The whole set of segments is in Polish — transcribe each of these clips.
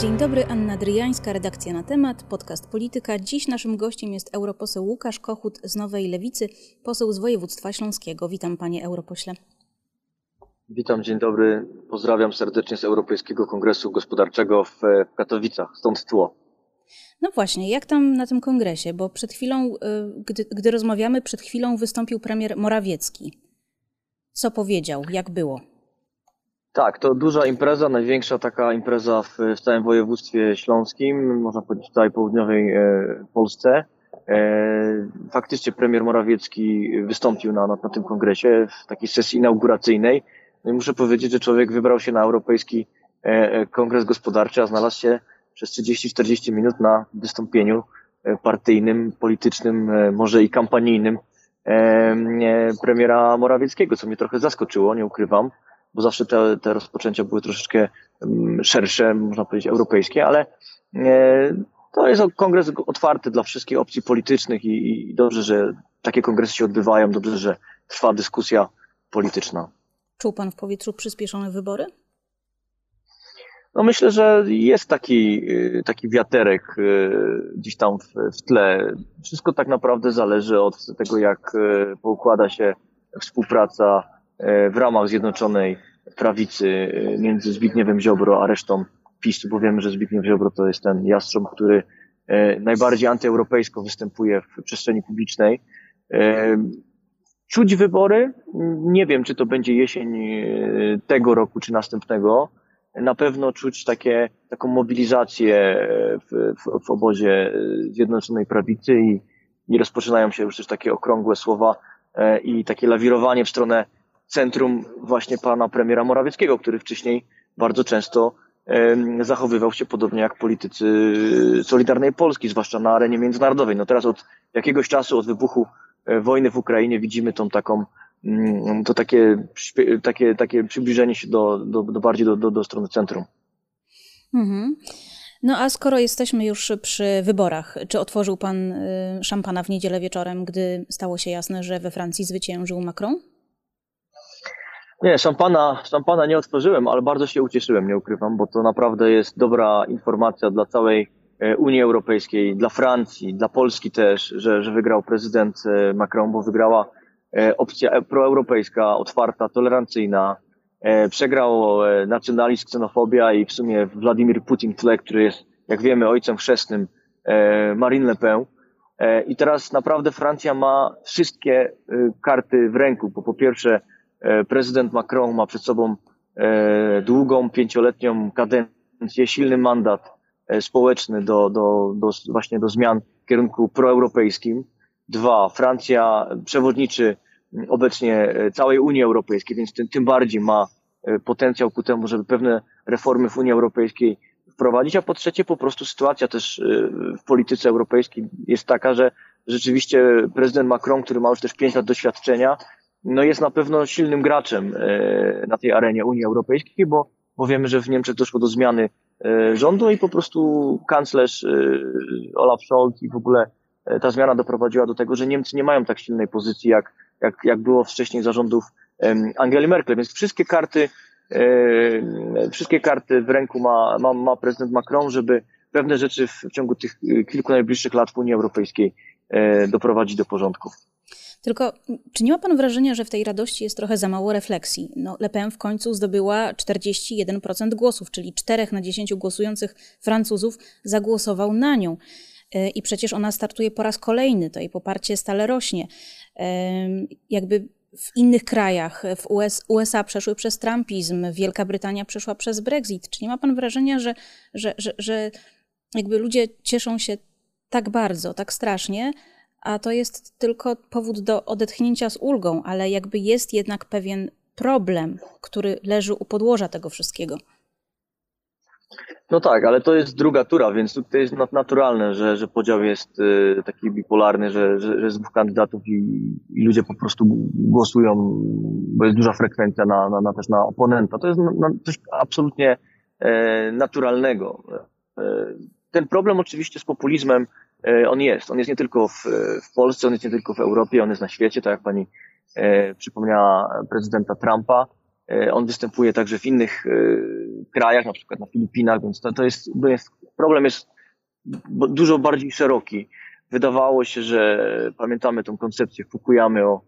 Dzień dobry, Anna Dryjańska, redakcja na temat, podcast Polityka. Dziś naszym gościem jest europoseł Łukasz Kochut z Nowej Lewicy, poseł z województwa śląskiego. Witam panie europośle. Witam, dzień dobry. Pozdrawiam serdecznie z Europejskiego Kongresu Gospodarczego w Katowicach, stąd tło. No właśnie, jak tam na tym kongresie? Bo przed chwilą, y, gdy, gdy rozmawiamy, przed chwilą wystąpił premier Morawiecki. Co powiedział? Jak było? Tak, to duża impreza, największa taka impreza w, w całym województwie śląskim, można powiedzieć całej południowej e, Polsce. E, faktycznie premier Morawiecki wystąpił na, na, na, tym kongresie w takiej sesji inauguracyjnej. No i muszę powiedzieć, że człowiek wybrał się na Europejski e, Kongres Gospodarczy, a znalazł się przez 30-40 minut na wystąpieniu partyjnym, politycznym, może i kampanijnym premiera Morawieckiego, co mnie trochę zaskoczyło, nie ukrywam bo zawsze te, te rozpoczęcia były troszeczkę mm, szersze, można powiedzieć europejskie, ale e, to jest kongres otwarty dla wszystkich opcji politycznych i, i dobrze, że takie kongresy się odbywają, dobrze, że trwa dyskusja polityczna. Czuł pan w powietrzu przyspieszone wybory? No myślę, że jest taki, y, taki wiaterek y, gdzieś tam w, w tle. Wszystko tak naprawdę zależy od tego, jak y, poukłada się współpraca w ramach Zjednoczonej Prawicy e, między Zbigniewem Ziobro a resztą PiSu, bo wiemy, że Zbigniew Ziobro to jest ten jastrząb, który e, najbardziej antyeuropejsko występuje w przestrzeni publicznej. Czuć wybory, nie wiem, czy to będzie jesień tego roku, czy następnego. Na pewno czuć takie, taką mobilizację w, w, w obozie Zjednoczonej Prawicy i, i rozpoczynają się już też takie okrągłe słowa i takie lawirowanie w stronę centrum właśnie pana premiera Morawieckiego, który wcześniej bardzo często zachowywał się podobnie jak politycy Solidarnej Polski, zwłaszcza na arenie międzynarodowej. No teraz od jakiegoś czasu, od wybuchu e, wojny w Ukrainie widzimy tą taką, mm, to takie, takie, takie przybliżenie się do, do, do bardziej do, do, do strony centrum. Mhm. No a skoro jesteśmy już przy wyborach, czy otworzył pan y, szampana w niedzielę wieczorem, gdy stało się jasne, że we Francji zwyciężył Macron? Nie, szampana, szampana nie otworzyłem, ale bardzo się ucieszyłem, nie ukrywam, bo to naprawdę jest dobra informacja dla całej e, Unii Europejskiej, dla Francji, dla Polski też, że, że wygrał prezydent e, Macron, bo wygrała e, opcja proeuropejska, otwarta, tolerancyjna. Przegrał nacjonalizm, ksenofobia i w sumie Władimir Putin tle, który jest, jak wiemy, ojcem chrzestnym Marine Le Pen. I teraz naprawdę Francja ma wszystkie karty w ręku, bo po pierwsze prezydent Macron ma przed sobą e, długą, pięcioletnią kadencję, silny mandat e, społeczny do, do, do, właśnie do zmian w kierunku proeuropejskim. Dwa, Francja przewodniczy obecnie całej Unii Europejskiej, więc tym, tym bardziej ma potencjał ku temu, żeby pewne reformy w Unii Europejskiej wprowadzić, a po trzecie po prostu sytuacja też w polityce europejskiej jest taka, że rzeczywiście prezydent Macron, który ma już też pięć lat doświadczenia, no jest na pewno silnym graczem e, na tej arenie Unii Europejskiej, bo, bo wiemy, że w Niemczech doszło do zmiany e, rządu i po prostu kanclerz e, Olaf Scholz i w ogóle ta zmiana doprowadziła do tego, że Niemcy nie mają tak silnej pozycji, jak, jak, jak było wcześniej zarządów Angeli Merkel, więc wszystkie karty, wszystkie karty w ręku ma, ma, ma prezydent Macron, żeby pewne rzeczy w ciągu tych kilku najbliższych lat w Unii Europejskiej doprowadzić do porządku. Tylko czy nie ma pan wrażenia, że w tej radości jest trochę za mało refleksji? No, Le Pen w końcu zdobyła 41% głosów, czyli 4 na 10 głosujących Francuzów zagłosował na nią. E, I przecież ona startuje po raz kolejny, to jej poparcie stale rośnie. Jakby w innych krajach, w US, USA przeszły przez Trumpizm, Wielka Brytania przeszła przez Brexit. Czy nie ma pan wrażenia, że, że, że, że jakby ludzie cieszą się tak bardzo, tak strasznie, a to jest tylko powód do odetchnięcia z ulgą, ale jakby jest jednak pewien problem, który leży u podłoża tego wszystkiego. No tak, ale to jest druga tura, więc tutaj jest naturalne, że, że podział jest y, taki bipolarny, że, że, że jest dwóch kandydatów i, i, ludzie po prostu głosują, bo jest duża frekwencja na, na, na też na oponenta. To jest na, coś absolutnie e, naturalnego. E, ten problem oczywiście z populizmem E, on jest. On jest nie tylko w, w Polsce, on jest nie tylko w Europie, on jest na świecie, tak jak pani e, przypomniała prezydenta Trumpa. On występuje także w innych krajach, na przykład na Filipinach, więc to, to, jest, to jest, problem jest dużo bardziej szeroki. Wydawało się, że pamiętamy tą koncepcję Fukuyamy o,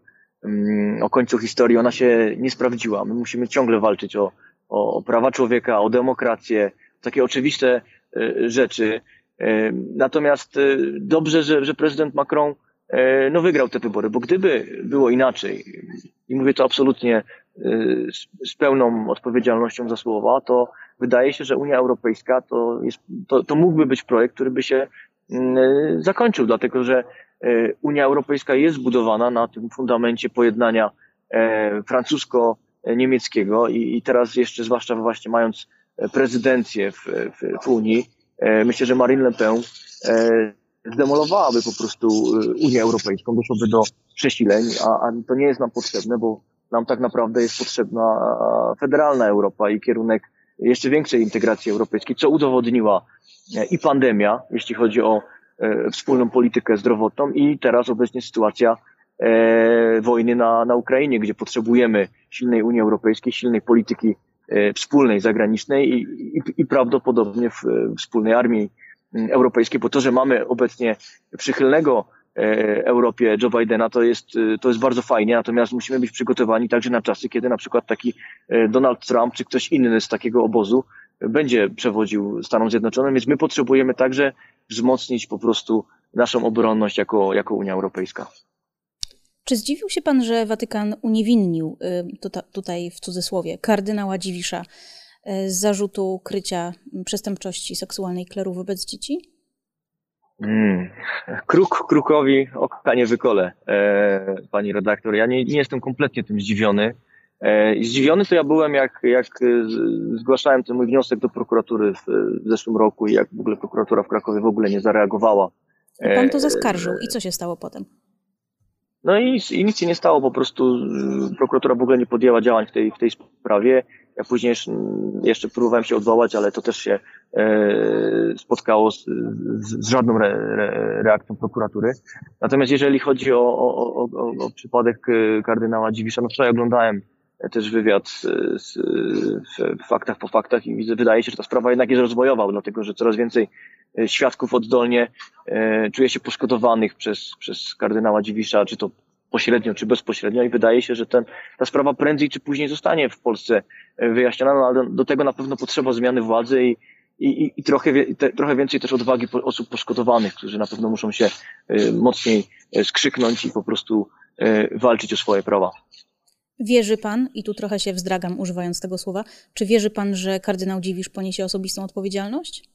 mm, o końcu historii, ona się nie sprawdziła. My musimy ciągle walczyć o, o prawa człowieka, o demokrację, takie oczywiste rzeczy. Natomiast dobrze, że, że prezydent Macron E, no wygrał te wybory, bo gdyby było inaczej, i mówię to absolutnie e, z pełną odpowiedzialnością za słowa, to wydaje się, że Unia Europejska to, jest, to, to mógłby być projekt, który by się mm, e, zakończył, dlatego że Unia Europejska jest zbudowana na tym fundamencie pojednania francusko-niemieckiego i, i teraz jeszcze, zwłaszcza właśnie mając prezydencję w, w, w Unii, myślę, że Marine Le Pen zdemolowałaby po prostu y, Unię Europejską, doszłoby do przesileń, a, a to nie jest nam potrzebne, bo nam tak naprawdę jest potrzebna federalna Europa i kierunek jeszcze większej integracji europejskiej, co udowodniła e, i pandemia, jeśli chodzi o e, wspólną politykę zdrowotną i teraz obecnie sytuacja e, wojny na, na Ukrainie, gdzie potrzebujemy silnej Unii Europejskiej, silnej polityki wspólnej, zagranicznej i, i, i prawdopodobnie w, wspólnej armii Mm, europejskiej, bo to, że mamy obecnie przychylnego e, Europie Joe Bidena, to jest, e, to jest bardzo fajnie, natomiast musimy być przygotowani także na czasy, kiedy na przykład taki e, Donald Trump czy ktoś inny z takiego obozu będzie przewodził Stanom Zjednoczonym, więc my potrzebujemy także wzmocnić po prostu naszą obronność jako, jako Unia Europejska. Czy zdziwił się pan, że Watykan uniewinnił, tutaj w cudzysłowie, kardynała Dziwisza E, z zarzutu krycia przestępczości seksualnej kleru wobec dzieci? Mm. Kruk krukowi oka nie wykole, e, pani redaktor. Ja nie, nie jestem kompletnie tym zdziwiony. E, zdziwiony to ja byłem, jak, jak zgłaszałem ten mój wniosek do prokuratury w, w zeszłym roku i jak w ogóle prokuratura w Krakowie w ogóle nie zareagowała. I pan to zaskarżył. I co się stało potem? No i, i nic się nie stało, po prostu prokuratura w ogóle nie podjęła działań w tej, w tej sprawie. Ja później jeszcze próbowałem się odwołać, ale to też się e, spotkało z, z, z żadną re, re, reakcją prokuratury. Natomiast jeżeli chodzi o, o, o, o przypadek e, kardynała Dziwisza, no wczoraj oglądałem też wywiad z, w faktach po faktach i wydaje się, że ta sprawa jednak jest rozwojowa, dlatego że coraz więcej świadków oddolnie czuje się poszkodowanych przez, przez kardynała Dziwisza, czy to pośrednio czy bezpośrednio i wydaje się, że ten, ta sprawa prędzej czy później zostanie w Polsce e, wyjaśniona, no ale do tego na pewno potrzeba zmiany władzy i, i, i trochę, te, trochę więcej też odwagi osób poszkodowanych, którzy na pewno muszą się e, mocniej e, skrzyknąć i po prostu walczyć o swoje prawa. Wierzy pan, i tu trochę się wzdragam używając tego słowa, czy wierzy pan, że kardynał Dziwisz poniesie osobistą odpowiedzialność?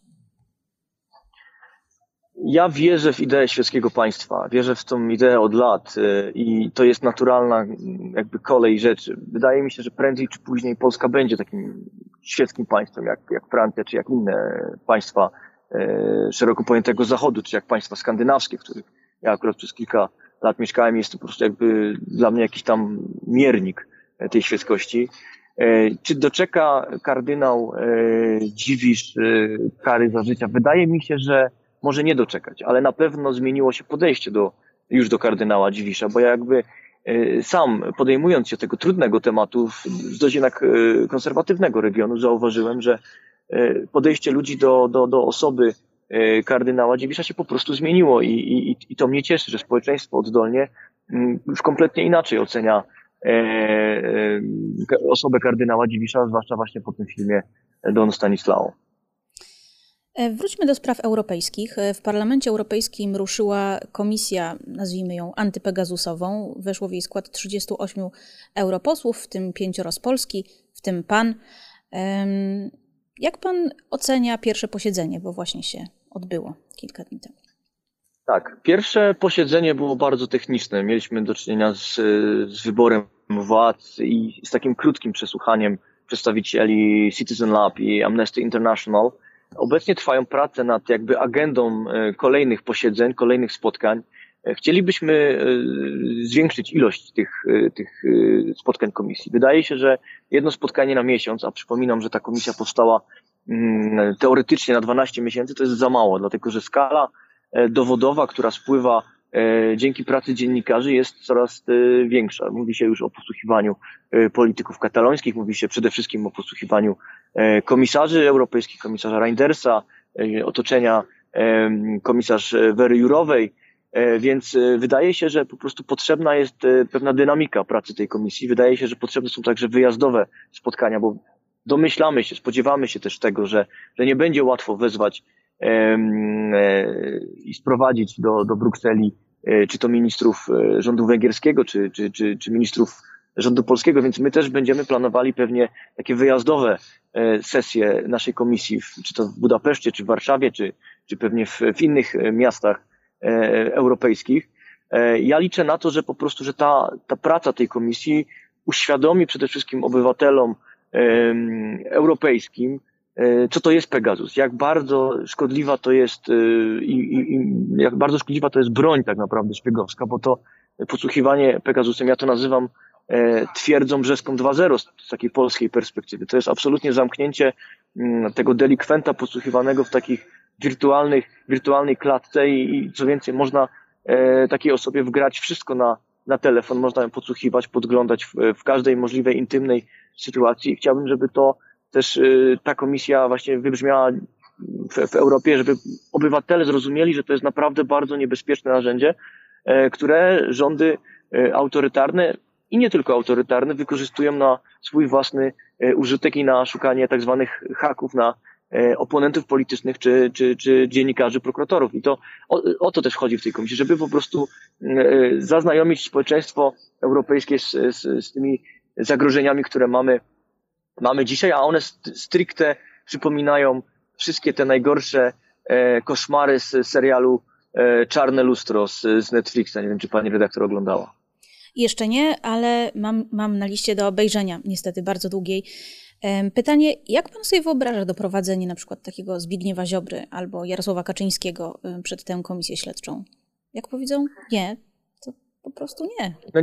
Ja wierzę w ideę świeckiego państwa, wierzę w tą ideę od lat y, i to jest naturalna jakby kolej rzeczy. Wydaje mi się, że prędzej czy później Polska będzie takim świeckim państwem, jak, jak Francja, czy jak inne państwa y, szeroko pojętego Zachodu, czy jak państwa skandynawskie, w których ja akurat przez kilka lat mieszkałem, jest to po prostu jakby dla mnie jakiś tam miernik tej świeckości. Y, czy doczeka kardynał Dziwisz kary za życia? Wydaje mi się, że może nie doczekać, ale na pewno zmieniło się podejście do, już do kardynała Dziwisza, bo ja jakby e, sam podejmując się tego trudnego tematu z dość jednak e, konserwatywnego regionu zauważyłem, że e, podejście ludzi do, do, do osoby kardynała Dziwisza się po prostu zmieniło i, i, i to mnie cieszy, że społeczeństwo oddolnie mm, już kompletnie inaczej ocenia osobę kardynała Dziwisza, zwłaszcza właśnie po tym filmie Don Stanislao. E, wróćmy do spraw europejskich. E, w Parlamencie Europejskim ruszyła komisja, nazwijmy ją antypegazusową. Weszło w jej skład 38 europosłów, w tym pięcioro z Polski, w tym pan. Jak pan ocenia pierwsze posiedzenie, bo właśnie się odbyło kilka dni temu? Tak, pierwsze posiedzenie było bardzo techniczne. Mieliśmy do czynienia z, z wyborem władz i z takim krótkim przesłuchaniem przedstawicieli Citizen Lab i Amnesty International – Obecnie trwają prace nad jakby agendą e, kolejnych posiedzeń, kolejnych spotkań. E, chcielibyśmy e, zwiększyć ilość tych, tych spotkań komisji. Wydaje się, że jedno spotkanie na miesiąc, a przypominam, że ta komisja powstała mm, teoretycznie na 12 miesięcy, to jest za mało, dlatego że skala dowodowa, która spływa dzięki pracy dziennikarzy jest coraz większa. Mówi się już o posłuchiwaniu polityków katalońskich, mówi się przede wszystkim o posłuchiwaniu komisarzy europejskich, komisarza Reindersa, otoczenia komisarz Wery Jurowej, E, więc e, wydaje się, że po prostu potrzebna jest e, pewna dynamika pracy tej komisji. Wydaje się, że potrzebne są także wyjazdowe spotkania, bo domyślamy się, spodziewamy się też tego, że, że nie będzie łatwo wezwać i sprowadzić do, do Brukseli czy to ministrów rządu węgierskiego, czy, czy, czy, czy ministrów rządu polskiego, więc my też będziemy planowali pewnie takie wyjazdowe sesje naszej komisji, czy to w Budapeszcie, czy w Warszawie, czy, czy pewnie w, w innych miastach E, europejskich. E, ja liczę na to, że po prostu, że ta, ta praca tej komisji uświadomi przede wszystkim obywatelom europejskim, e, co to jest Pegasus, jak bardzo szkodliwa to jest i, i, i, jak bardzo szkodliwa to jest broń tak naprawdę szpiegowska, bo to podsłuchiwanie Pegasusem, ja to nazywam twierdzą brzeską 2.0 z takiej polskiej perspektywy. To jest absolutnie zamknięcie mm, tego delikwenta podsłuchiwanego w takich wirtualnych, wirtualnej klatce i, i co więcej, można e, takiej osobie wgrać wszystko na, na telefon, można ją podsłuchiwać, podglądać w, w każdej możliwej intymnej sytuacji. Chciałbym, żeby to też e, ta komisja właśnie wybrzmiała w, w Europie, żeby obywatele zrozumieli, że to jest naprawdę bardzo niebezpieczne narzędzie, e, które rządy e, autorytarne i nie tylko autorytarne wykorzystują na swój własny e, użytek i na szukanie tak zwanych haków, na E, oponentów politycznych czy, czy, czy dziennikarzy, prokuratorów. I to o, o to też chodzi w tej komisji, żeby po prostu e, zaznajomić społeczeństwo europejskie z, z, z tymi zagrożeniami, które mamy, mamy dzisiaj, a one stricte przypominają wszystkie te najgorsze koszmary z serialu Czarne Lustro z, z Netflixa. Nie wiem, czy pani redaktor oglądała. Jeszcze nie, ale mam, mam na liście do obejrzenia, niestety bardzo długiej. Pytanie, jak pan sobie wyobraża doprowadzenie na przykład takiego Zbigniewa Ziobry albo Jarosława Kaczyńskiego przed tę komisję śledczą? Jak powiedzą nie, to po prostu nie. No,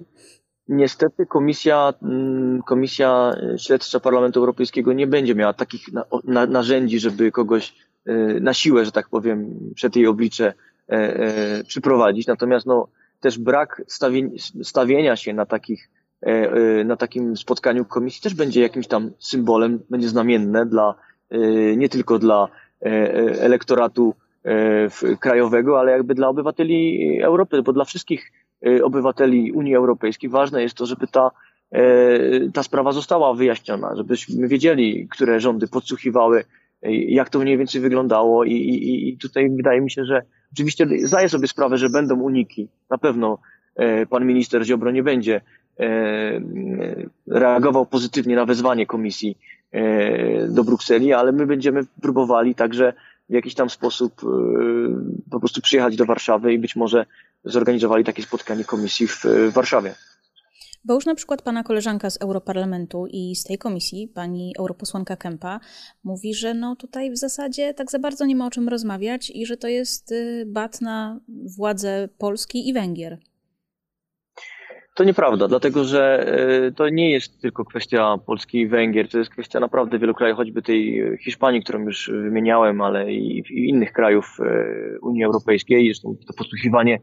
niestety komisja, mm, komisja śledcza Parlamentu Europejskiego nie będzie miała takich narzędzi, żeby kogoś e, na siłę, że tak powiem, przed jej oblicze e, e, przyprowadzić. Natomiast no, też brak stawienia się na takich E, e, na takim spotkaniu komisji też będzie jakimś tam symbolem, będzie znamienne dla, e, nie tylko dla elektoratu krajowego, ale jakby dla obywateli Europy, bo dla wszystkich obywateli Unii Europejskiej ważne jest to, żeby ta, ta sprawa została wyjaśniona, żebyśmy wiedzieli, które rządy podsłuchiwały, jak to mniej więcej wyglądało i, i, i tutaj wydaje mi się, że oczywiście zdaję sobie sprawę, że będą uniki. Na pewno pan minister Ziobro nie będzie E, reagował pozytywnie na wezwanie komisji e, do Brukseli, ale my będziemy próbowali także w jakiś tam sposób e, po prostu przyjechać do Warszawy i być może zorganizowali takie spotkanie komisji w Warszawie. Bo już na przykład pana koleżanka z Europarlamentu i z tej komisji, pani europosłanka Kempa, mówi, że no tutaj w zasadzie tak za bardzo nie ma o czym rozmawiać i że to jest y, bat na władze Polski i Węgier. To nieprawda, dlatego że e, to nie jest tylko kwestia Polski i Węgier, to jest kwestia naprawdę wielu krajów, choćby tej Hiszpanii, którą już wymieniałem, ale i innych krajów e, Unii Europejskiej. Zresztą to podsłuchiwanie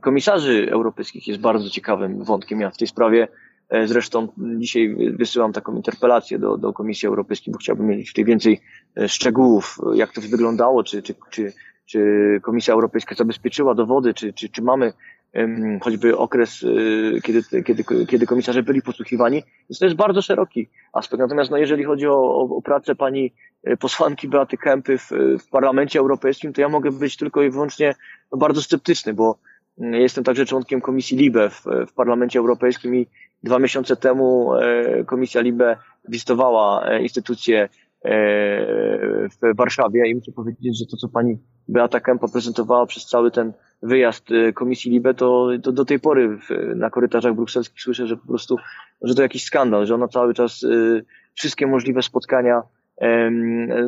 komisarzy europejskich jest bardzo ciekawym wątkiem. Ja w tej sprawie zresztą dzisiaj wysyłam taką interpelację do, do Komisji Europejskiej, bo chciałbym mieć tutaj więcej szczegółów, jak to wyglądało, czy, czy, czy, czy Komisja Europejska zabezpieczyła dowody, czy, czy, czy mamy choćby okres, kiedy, kiedy, kiedy komisarze byli podsłuchiwani, więc to jest bardzo szeroki aspekt. Natomiast no, jeżeli chodzi o, o pracę pani posłanki Beaty Kępy w, w Parlamencie Europejskim, to ja mogę być tylko i wyłącznie bardzo sceptyczny, bo jestem także członkiem Komisji LIBE w, w Parlamencie Europejskim i dwa miesiące temu e, Komisja LIBE wizytowała e, instytucje e, w Warszawie i muszę powiedzieć, że to, co pani Beata Kępa prezentowała przez cały ten wyjazd Komisji Libe, to, to do tej pory w, na korytarzach brukselskich słyszę, że po prostu, że to jakiś skandal, że ona cały czas wszystkie możliwe spotkania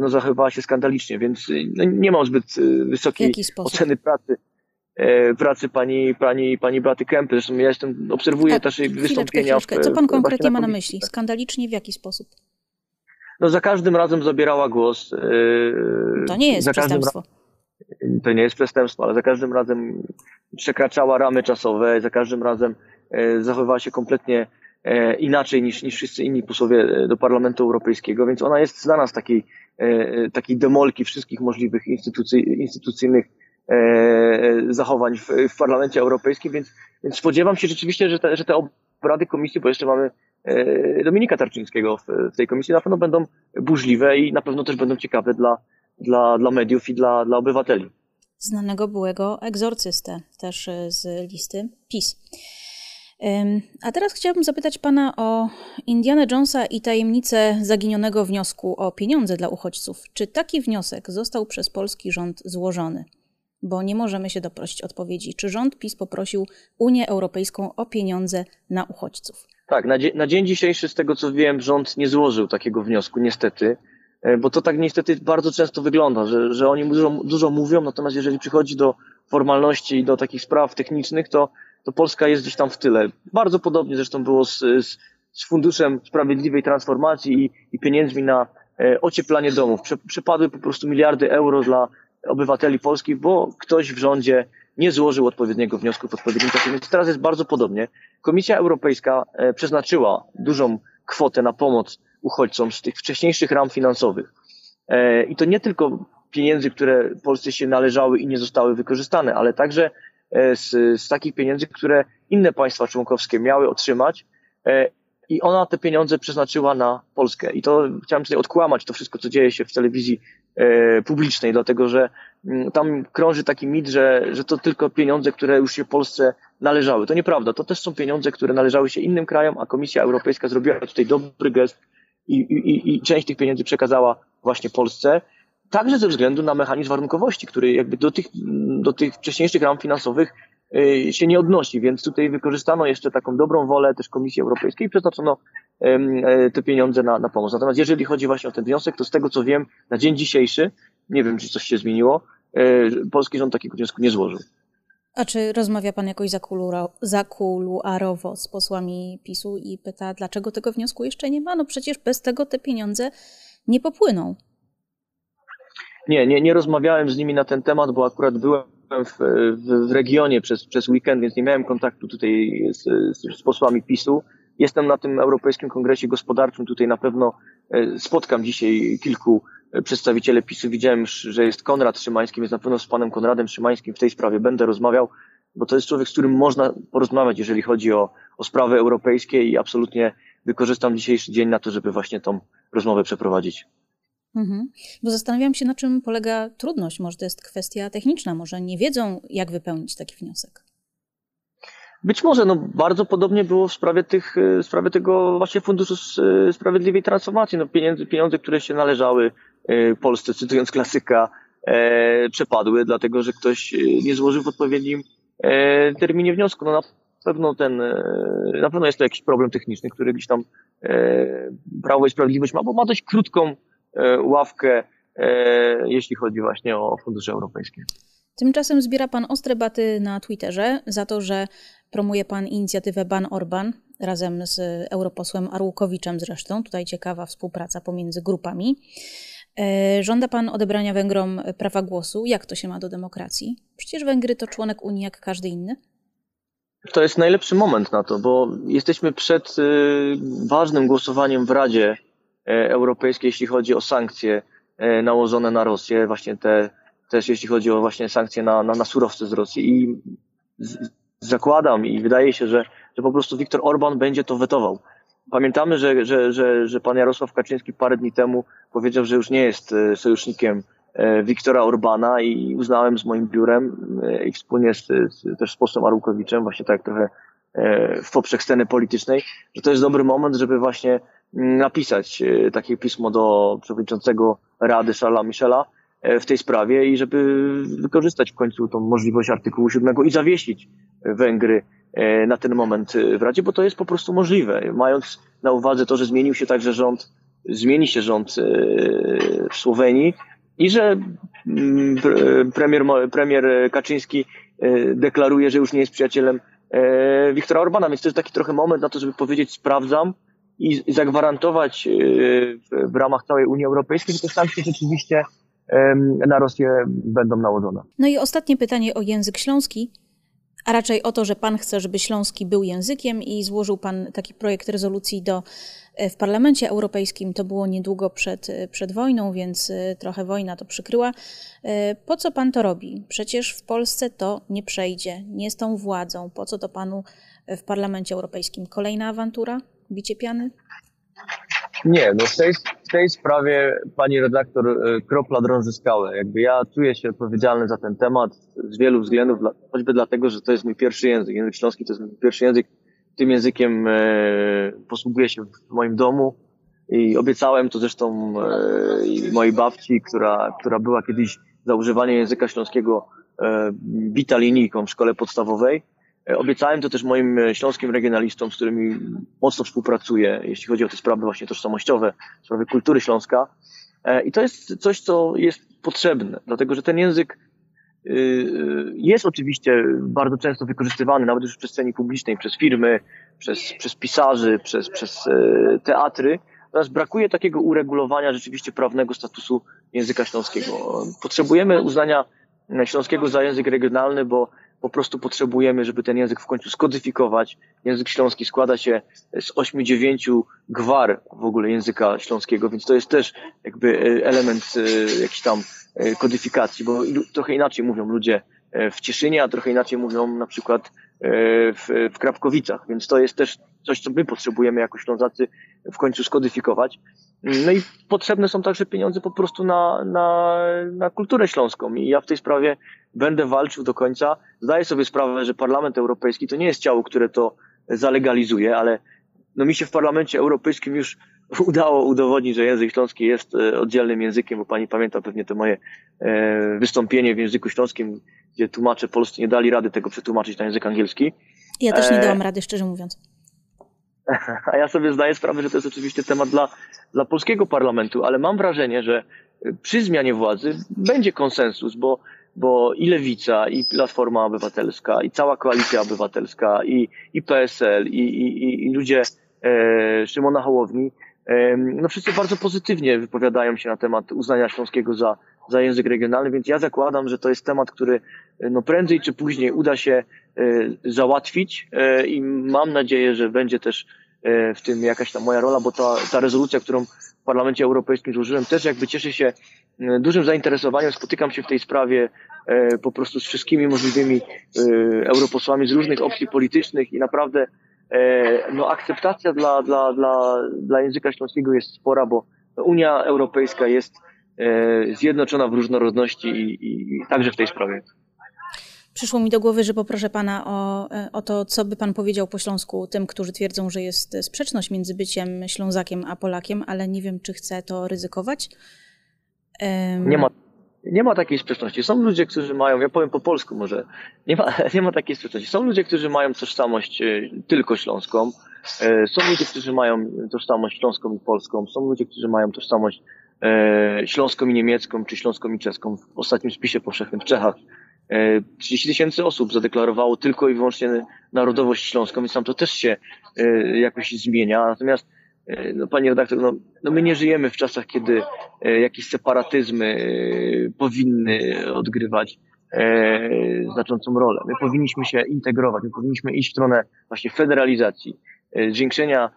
no, zachowywała się skandalicznie, więc no, nie mam zbyt wysokiej oceny pracy pracy pani, pani, pani Beaty Kępy. Zresztą ja jestem, obserwuję tak, też jej wystąpienia. Chwileczkę. Co pan konkretnie ma na myśli? Skandalicznie w jaki sposób? No za każdym razem zabierała głos. To nie jest przestępstwo. to nie jest przestępstwo, ale za każdym razem przekraczała ramy czasowe, za każdym razem zachowywała się kompletnie inaczej niż, niż wszyscy inni posłowie do Parlamentu Europejskiego, więc ona jest znana z takiej, takiej demolki wszystkich możliwych instytucji, instytucyjnych zachowań w, w Parlamencie Europejskim, więc, więc spodziewam się rzeczywiście, że te, że te obrady komisji, bo jeszcze mamy e, Dominika Tarczyńskiego w, w tej komisji, na pewno będą burzliwe i na pewno też będą ciekawe dla, dla, dla mediów i dla, dla obywateli. Znanego byłego egzorcystę, też e, z listy PiS. A teraz chciałabym zapytać Pana o Indiana Jonesa i tajemnicę zaginionego wniosku o pieniądze dla uchodźców. Czy taki wniosek został przez polski rząd złożony? Bo nie możemy się doprosić odpowiedzi, czy rząd PiS poprosił Unię Europejską o pieniądze na uchodźców. Tak, na, na dzień dzisiejszy, z tego co wiem, rząd nie złożył takiego wniosku, niestety, e, bo to tak niestety bardzo często wygląda, że, że oni dużo, dużo mówią, natomiast jeżeli przychodzi do formalności i do takich spraw technicznych, to, to Polska jest gdzieś tam w tyle. Bardzo podobnie zresztą było z, z, z Funduszem Sprawiedliwej Transformacji i, i pieniędzmi na e, ocieplanie domów. Prze, przepadły po prostu miliardy euro dla obywateli polskich, bo ktoś w rządzie nie złożył odpowiedniego wniosku w odpowiednim czasie. Więc teraz jest bardzo podobnie. Komisja Europejska e, przeznaczyła dużą kwotę na pomoc uchodźcom z tych wcześniejszych ram finansowych. E, I to nie tylko pieniędzy, które Polsce się należały i nie zostały wykorzystane, ale także e, z, z takich pieniędzy, które inne państwa członkowskie miały otrzymać i ona te pieniądze przeznaczyła na Polskę. I to chciałem tutaj odkłamać to wszystko, co dzieje się w telewizji publicznej, dlatego że mm, tam krąży taki mit, że, że to tylko pieniądze, które już się Polsce należały. To nieprawda. To też są pieniądze, które należały się innym krajom, a Komisja Europejska zrobiła tutaj dobry gest i, i, i część tych pieniędzy przekazała właśnie Polsce. Także ze względu na mechanizm warunkowości, który jakby do tych, do tych wcześniejszych ram finansowych Y, się nie odnosi, więc tutaj wykorzystano jeszcze taką dobrą wolę też Komisji Europejskiej i przeznaczono e, te pieniądze na, na pomoc. Natomiast jeżeli chodzi właśnie o ten wniosek, to z tego co wiem, na dzień dzisiejszy, nie wiem czy coś się zmieniło, e, polski rząd takiego wniosku nie złożył. A czy rozmawia pan jakoś zakuluarowo z posłami PiSu i pyta, dlaczego tego wniosku jeszcze nie ma? No przecież bez tego te pieniądze nie popłyną. Nie, nie, nie rozmawiałem z nimi na ten temat, bo akurat byłem w, w, w regionie przez, przez weekend, więc nie miałem kontaktu tutaj z, z, z posłami PiSu. Jestem na tym Europejskim Kongresie Gospodarczym, tutaj na pewno e, spotkam dzisiaj kilku przedstawicieli PiSu. Widziałem, że jest Konrad Szymański, więc na pewno z panem Konradem Szymańskim w tej sprawie będę rozmawiał, bo to jest człowiek, z którym można porozmawiać, jeżeli chodzi o, o sprawy europejskie i absolutnie wykorzystam dzisiejszy dzień na to, żeby właśnie tą rozmowę przeprowadzić. Mhm. Bo zastanawiam się, na czym polega trudność. Może to jest kwestia techniczna, może nie wiedzą, jak wypełnić taki wniosek. Być może, no bardzo podobnie było w sprawie, tych, w sprawie tego właśnie Funduszu Sprawiedliwej Transformacji. No pieniądze, pieniądze, które się należały e, Polsce, cytując klasyka, e, przepadły, dlatego że ktoś nie złożył w odpowiednim e, terminie wniosku. No na pewno ten, e, na pewno jest to jakiś problem techniczny, który gdzieś tam e, Prawo i Sprawiedliwość ma, bo ma dość krótką E, ławkę, e, jeśli chodzi właśnie o fundusze europejskie. Tymczasem zbiera pan ostre baty na Twitterze za to, że promuje pan inicjatywę Ban Orban razem z europosłem Arłukowiczem zresztą. Tutaj ciekawa współpraca pomiędzy grupami. E, żąda pan odebrania Węgrom prawa głosu. Jak to się ma do demokracji? Przecież Węgry to członek Unii jak każdy inny. To jest najlepszy moment na to, bo jesteśmy przed ważnym głosowaniem w Radzie E, europejskie, jeśli chodzi o sankcje e, nałożone na Rosję, właśnie te, też jeśli chodzi o właśnie sankcje na, na, na surowce z Rosji i zakładam i wydaje się, że, że po prostu Viktor Orban będzie to wetował. Pamiętamy, że, że, że, że pan Jarosław Kaczyński parę dni temu powiedział, że już nie jest e, sojusznikiem Wiktora Orbana i uznałem z moim biurem i wspólnie z, z, też z posłem Arukowiczem, właśnie tak trochę w poprzek sceny politycznej, że to jest dobry moment, żeby właśnie napisać e, takie pismo do przewodniczącego Rady Charlesa Michela e, w tej sprawie i żeby wykorzystać w końcu tą możliwość artykułu 7 i zawiesić Węgry e, na ten moment w Radzie, bo to jest po prostu możliwe. Mając na uwadze to, że zmienił się także rząd, zmieni się rząd w Słowenii i że mm, premier, premier Kaczyński deklaruje, że już nie jest przyjacielem Wiktora Orbana, więc to jest taki trochę moment na to, żeby powiedzieć sprawdzam, i zagwarantować e, w ramach całej Unii Europejskiej, że to stanie się rzeczywiście na Rosję będą nałożone. No i ostatnie pytanie o język śląski a raczej o to, że Pan chce, żeby śląski był językiem i złożył Pan taki projekt rezolucji do, e, w Parlamencie Europejskim. To było niedługo przed, e, przed wojną, więc e, trochę wojna to przykryła. Po co Pan to robi? Przecież w Polsce to nie przejdzie, nie z tą władzą. Po co to Panu w Parlamencie Europejskim? Kolejna awantura? Bicie piany? Nie, no w tej, tej sprawie pani redaktor e, kropla drąży skałę. Jakby ja czuję się odpowiedzialny za ten temat z wielu względów, choćby dlatego, że to jest mój pierwszy język. Język śląski to jest mój pierwszy język. Tym językiem e, posługuję się w moim domu i obiecałem to zresztą e, mojej babci, która, która była kiedyś za używanie języka śląskiego bita linijką w szkole podstawowej obiecałem to też moim e, śląskim regionalistom, z którymi mocno współpracuję, jeśli chodzi o te sprawy właśnie tożsamościowe, sprawy kultury Śląska. E, I to jest coś, co jest potrzebne, dlatego że ten język jest oczywiście bardzo często wykorzystywany, nawet już w przestrzeni publicznej, przez firmy, przez, przez pisarzy, przez, przez teatry. Natomiast brakuje takiego uregulowania rzeczywiście prawnego statusu języka śląskiego. Potrzebujemy uznania śląskiego za język regionalny, bo po prostu potrzebujemy, żeby ten język w końcu skodyfikować. Język śląski składa się z 8-9 gwar w ogóle języka śląskiego, więc to jest też jakby e, element e, jakiś tam e, kodyfikacji, bo trochę inaczej mówią ludzie w Cieszynie, a trochę inaczej mówią na przykład w, w Krapkowicach, więc to jest też coś, co my potrzebujemy jako Ślązacy w końcu skodyfikować. No i potrzebne są także pieniądze po prostu na, na, na kulturę śląską i ja w tej sprawie będę walczył do końca. Zdaję sobie sprawę, że Parlament Europejski to nie jest ciało, które to zalegalizuje, ale no mi się w Parlamencie Europejskim już udało udowodnić, że język śląski jest e, oddzielnym językiem, bo pani pamięta pewnie to moje e, wystąpienie w języku śląskim, gdzie tłumacze polscy nie dali rady tego przetłumaczyć na język angielski. Ja też nie e, dałam rady, szczerze mówiąc. A ja sobie zdaję sprawę, że to jest oczywiście temat dla, dla polskiego parlamentu, ale mam wrażenie, że przy zmianie władzy będzie konsensus, bo, bo i Lewica, i Platforma Obywatelska, i cała Koalicja Obywatelska, i, i PSL, i, i, i ludzie e, Szymona Hołowni, e, no wszyscy bardzo pozytywnie wypowiadają się na temat uznania śląskiego za, za język regionalny, więc ja zakładam, że to jest temat, który no prędzej czy później uda się e, załatwić e, i mam nadzieję, że będzie też e, w tym jakaś tam moja rola, bo ta, ta rezolucja, którą w Parlamencie Europejskim złożyłem, też jakby cieszy się dużym zainteresowaniem. Spotykam się w tej sprawie po prostu z wszystkimi możliwymi europosłami z różnych opcji politycznych i naprawdę no, akceptacja dla, dla, dla, dla języka śląskiego jest spora, bo Unia Europejska jest zjednoczona w różnorodności i, i, i także w tej sprawie. Przyszło mi do głowy, że poproszę pana o, e, o to, co by pan powiedział po śląsku tym, którzy twierdzą, że jest sprzeczność między byciem Ślązakiem a Polakiem, ale nie wiem, czy chcę to ryzykować. Um... Nie ma, nie ma takiej sprzeczności. Są ludzie, którzy mają, ja powiem po polsku może, nie ma, nie ma takiej sprzeczności. Są ludzie, którzy mają tożsamość e, tylko śląską, e, są ludzie, którzy mają tożsamość śląską i polską, są ludzie, którzy mają tożsamość śląską i niemiecką, czy śląską i czeską. W ostatnim spisie powszechnym w Czechach 30 e, tysięcy osób zadeklarowało tylko i wyłącznie narodowość śląską, więc tam to też się e, jakoś zmienia. Natomiast, e, no, pani redaktor, no, no my nie żyjemy w czasach, kiedy jakieś separatyzmy powinny odgrywać znaczącą rolę. My powinniśmy się integrować, my powinniśmy iść w stronę właśnie federalizacji, zwiększenia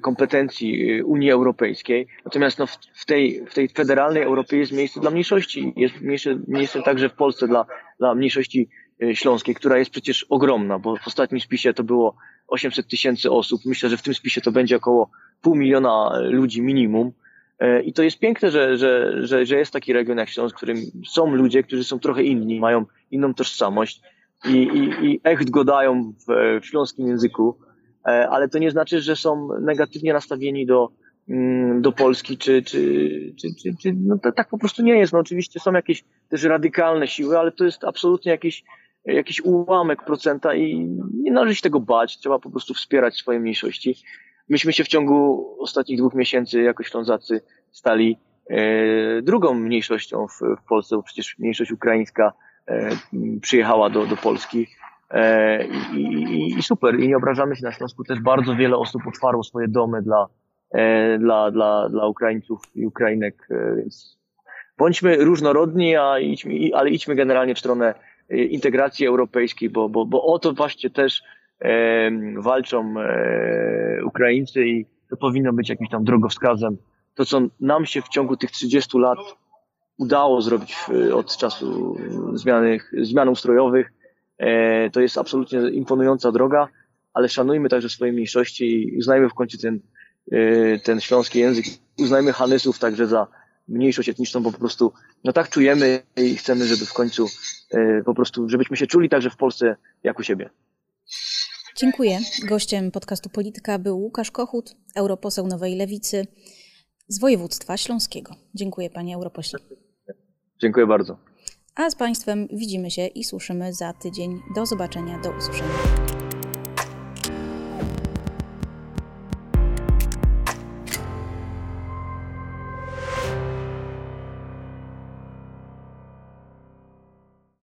kompetencji Unii Europejskiej. Natomiast no, w, tej, w tej federalnej Europie jest miejsce dla mniejszości. Jest miejsce, miejsce także w Polsce dla, dla mniejszości e, śląskiej, która jest przecież ogromna, bo w ostatnim spisie to było 800 tysięcy osób. Myślę, że w tym spisie to będzie około pół miliona ludzi minimum. E, I to jest piękne, że, że, że, że jest taki region jak Śląsk, w którym są ludzie, którzy są trochę inni, mają inną tożsamość i, i, i echt go dają w, w śląskim języku. E, ale to nie znaczy, że są negatywnie nastawieni do, mm, do Polski, czy, czy, czy, czy, czy no to tak po prostu nie jest. No oczywiście są jakieś też radykalne siły, ale to jest absolutnie jakiś, jakiś ułamek procenta i nie należy się tego bać, trzeba po prostu wspierać swoje mniejszości. Myśmy się w ciągu ostatnich dwóch miesięcy jako Ślązacy stali e, drugą mniejszością w, w Polsce, bo przecież mniejszość ukraińska e, przyjechała do, do Polski E, I, i, super, i nie obrażamy się na Śląsku. Też bardzo wiele osób otwarło swoje domy dla, e, dla, dla, dla Ukraińców i Ukrainek, e, więc bądźmy różnorodni, a idźmy, ale idźmy generalnie w stronę integracji europejskiej, bo, bo, bo o to właśnie też walczą Ukraińcy i to powinno być jakimś tam drogowskazem. To, co nam się w ciągu tych 30 lat udało zrobić od czasu zmiany, zmian ustrojowych, to jest absolutnie imponująca droga, ale szanujmy także swoje mniejszości i uznajmy w końcu ten, e, ten śląski język, uznajmy Hanysów także za mniejszość etniczną, bo po prostu no tak czujemy i chcemy, żeby w końcu e, po prostu, żebyśmy się czuli także w Polsce jak u siebie. Dziękuję. Gościem podcastu Polityka był Łukasz Kochut, europoseł Nowej Lewicy z województwa śląskiego. Dziękuję panie europośle. Dziękuję bardzo. A z państwem widzimy się i słyszymy za tydzień. Do zobaczenia, do usłyszenia.